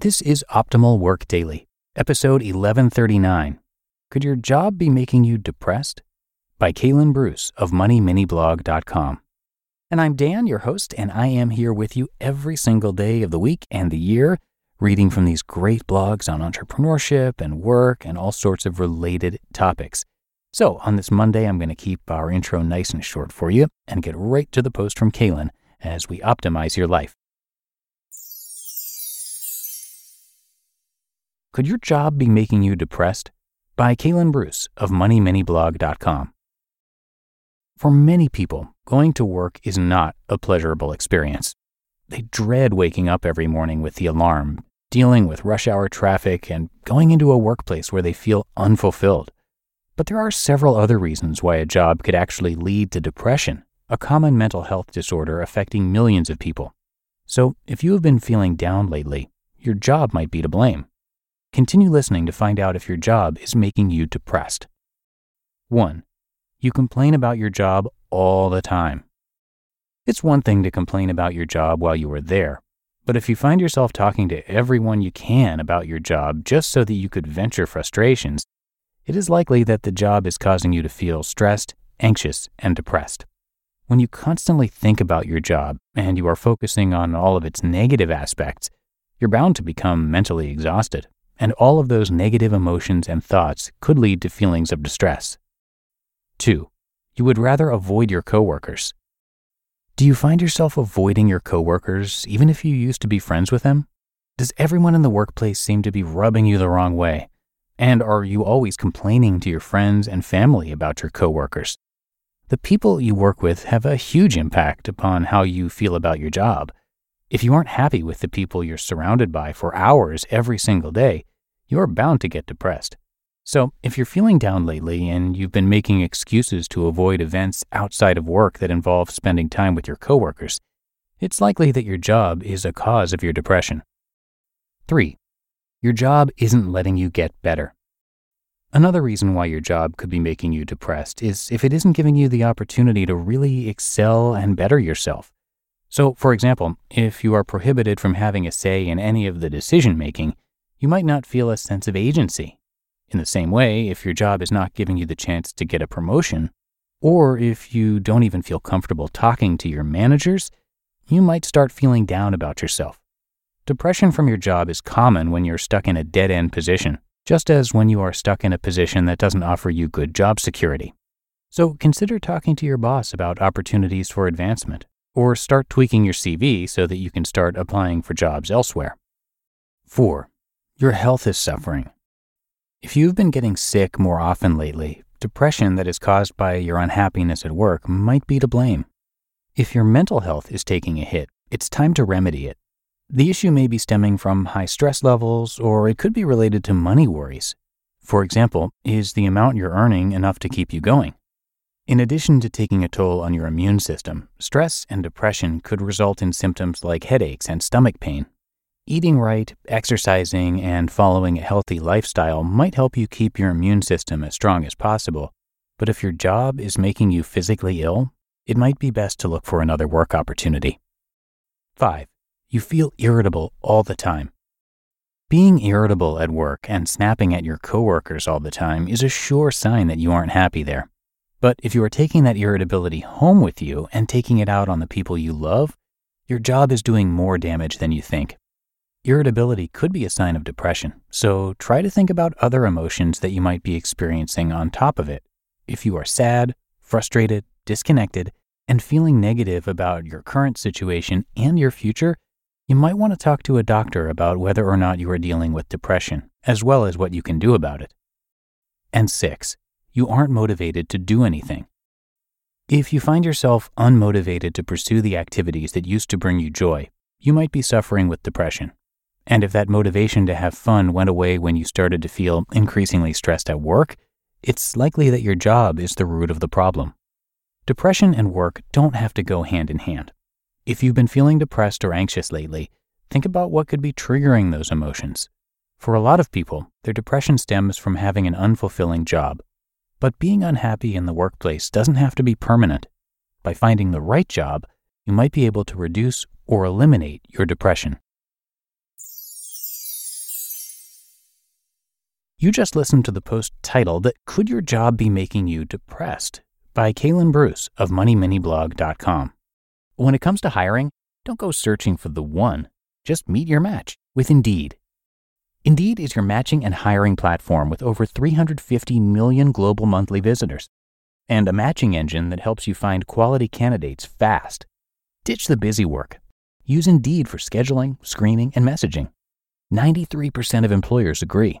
This is Optimal Work Daily, episode 1139. Could your job be making you depressed? By Kalen Bruce of MoneyMiniblog.com. And I'm Dan, your host, and I am here with you every single day of the week and the year, reading from these great blogs on entrepreneurship and work and all sorts of related topics. So, on this Monday, I'm going to keep our intro nice and short for you and get right to the post from Kalen as we optimize your life. Could your job be making you depressed? By Kalen Bruce of MoneyMiniblog.com. For many people, going to work is not a pleasurable experience. They dread waking up every morning with the alarm, dealing with rush hour traffic, and going into a workplace where they feel unfulfilled. But there are several other reasons why a job could actually lead to depression, a common mental health disorder affecting millions of people. So, if you have been feeling down lately, your job might be to blame. Continue listening to find out if your job is making you depressed. 1. You complain about your job all the time. It's one thing to complain about your job while you are there, but if you find yourself talking to everyone you can about your job just so that you could vent your frustrations, it is likely that the job is causing you to feel stressed, anxious, and depressed. When you constantly think about your job and you are focusing on all of its negative aspects, you're bound to become mentally exhausted and all of those negative emotions and thoughts could lead to feelings of distress. 2. You would rather avoid your coworkers. Do you find yourself avoiding your coworkers even if you used to be friends with them? Does everyone in the workplace seem to be rubbing you the wrong way? And are you always complaining to your friends and family about your coworkers? The people you work with have a huge impact upon how you feel about your job. If you aren't happy with the people you're surrounded by for hours every single day, you're bound to get depressed. So, if you're feeling down lately and you've been making excuses to avoid events outside of work that involve spending time with your coworkers, it's likely that your job is a cause of your depression. 3. Your job isn't letting you get better. Another reason why your job could be making you depressed is if it isn't giving you the opportunity to really excel and better yourself. So, for example, if you are prohibited from having a say in any of the decision making, you might not feel a sense of agency. In the same way, if your job is not giving you the chance to get a promotion, or if you don't even feel comfortable talking to your managers, you might start feeling down about yourself. Depression from your job is common when you're stuck in a dead end position, just as when you are stuck in a position that doesn't offer you good job security. So consider talking to your boss about opportunities for advancement, or start tweaking your CV so that you can start applying for jobs elsewhere. 4 your health is suffering. If you've been getting sick more often lately, depression that is caused by your unhappiness at work might be to blame. If your mental health is taking a hit, it's time to remedy it. The issue may be stemming from high stress levels, or it could be related to money worries. For example, is the amount you're earning enough to keep you going? In addition to taking a toll on your immune system, stress and depression could result in symptoms like headaches and stomach pain, Eating right, exercising, and following a healthy lifestyle might help you keep your immune system as strong as possible. But if your job is making you physically ill, it might be best to look for another work opportunity. 5. You feel irritable all the time. Being irritable at work and snapping at your coworkers all the time is a sure sign that you aren't happy there. But if you are taking that irritability home with you and taking it out on the people you love, your job is doing more damage than you think. Irritability could be a sign of depression, so try to think about other emotions that you might be experiencing on top of it. If you are sad, frustrated, disconnected, and feeling negative about your current situation and your future, you might want to talk to a doctor about whether or not you are dealing with depression, as well as what you can do about it. And six, you aren't motivated to do anything. If you find yourself unmotivated to pursue the activities that used to bring you joy, you might be suffering with depression. And if that motivation to have fun went away when you started to feel increasingly stressed at work, it's likely that your job is the root of the problem. Depression and work don't have to go hand in hand. If you've been feeling depressed or anxious lately, think about what could be triggering those emotions. For a lot of people, their depression stems from having an unfulfilling job. But being unhappy in the workplace doesn't have to be permanent. By finding the right job, you might be able to reduce or eliminate your depression. You just listened to the post titled, Could Your Job Be Making You Depressed? by Kalen Bruce of MoneyMiniBlog.com. When it comes to hiring, don't go searching for the one, just meet your match with Indeed. Indeed is your matching and hiring platform with over 350 million global monthly visitors and a matching engine that helps you find quality candidates fast. Ditch the busy work. Use Indeed for scheduling, screening, and messaging. 93% of employers agree.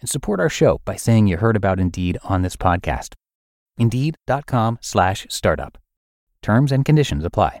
and support our show by saying you heard about Indeed on this podcast. Indeed.com slash startup. Terms and conditions apply.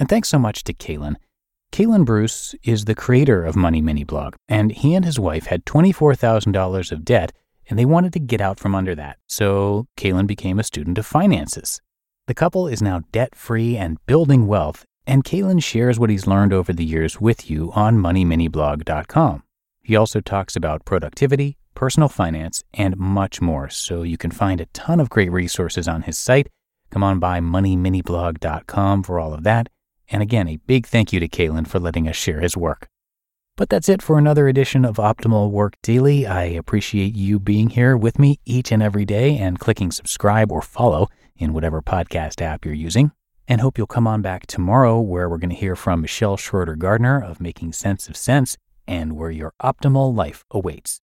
And thanks so much to Kalen. Kalen Bruce is the creator of Money Mini Blog, and he and his wife had $24,000 of debt, and they wanted to get out from under that. So Kalen became a student of finances. The couple is now debt free and building wealth, and Kalen shares what he's learned over the years with you on MoneyMiniBlog.com. He also talks about productivity, personal finance, and much more, so you can find a ton of great resources on his site. Come on by MoneyMiniBlog.com for all of that. And again, a big thank you to Kalen for letting us share his work. But that's it for another edition of Optimal Work Daily. I appreciate you being here with me each and every day and clicking subscribe or follow in whatever podcast app you're using. And hope you'll come on back tomorrow where we're going to hear from Michelle Schroeder Gardner of Making Sense of Cents and where your optimal life awaits.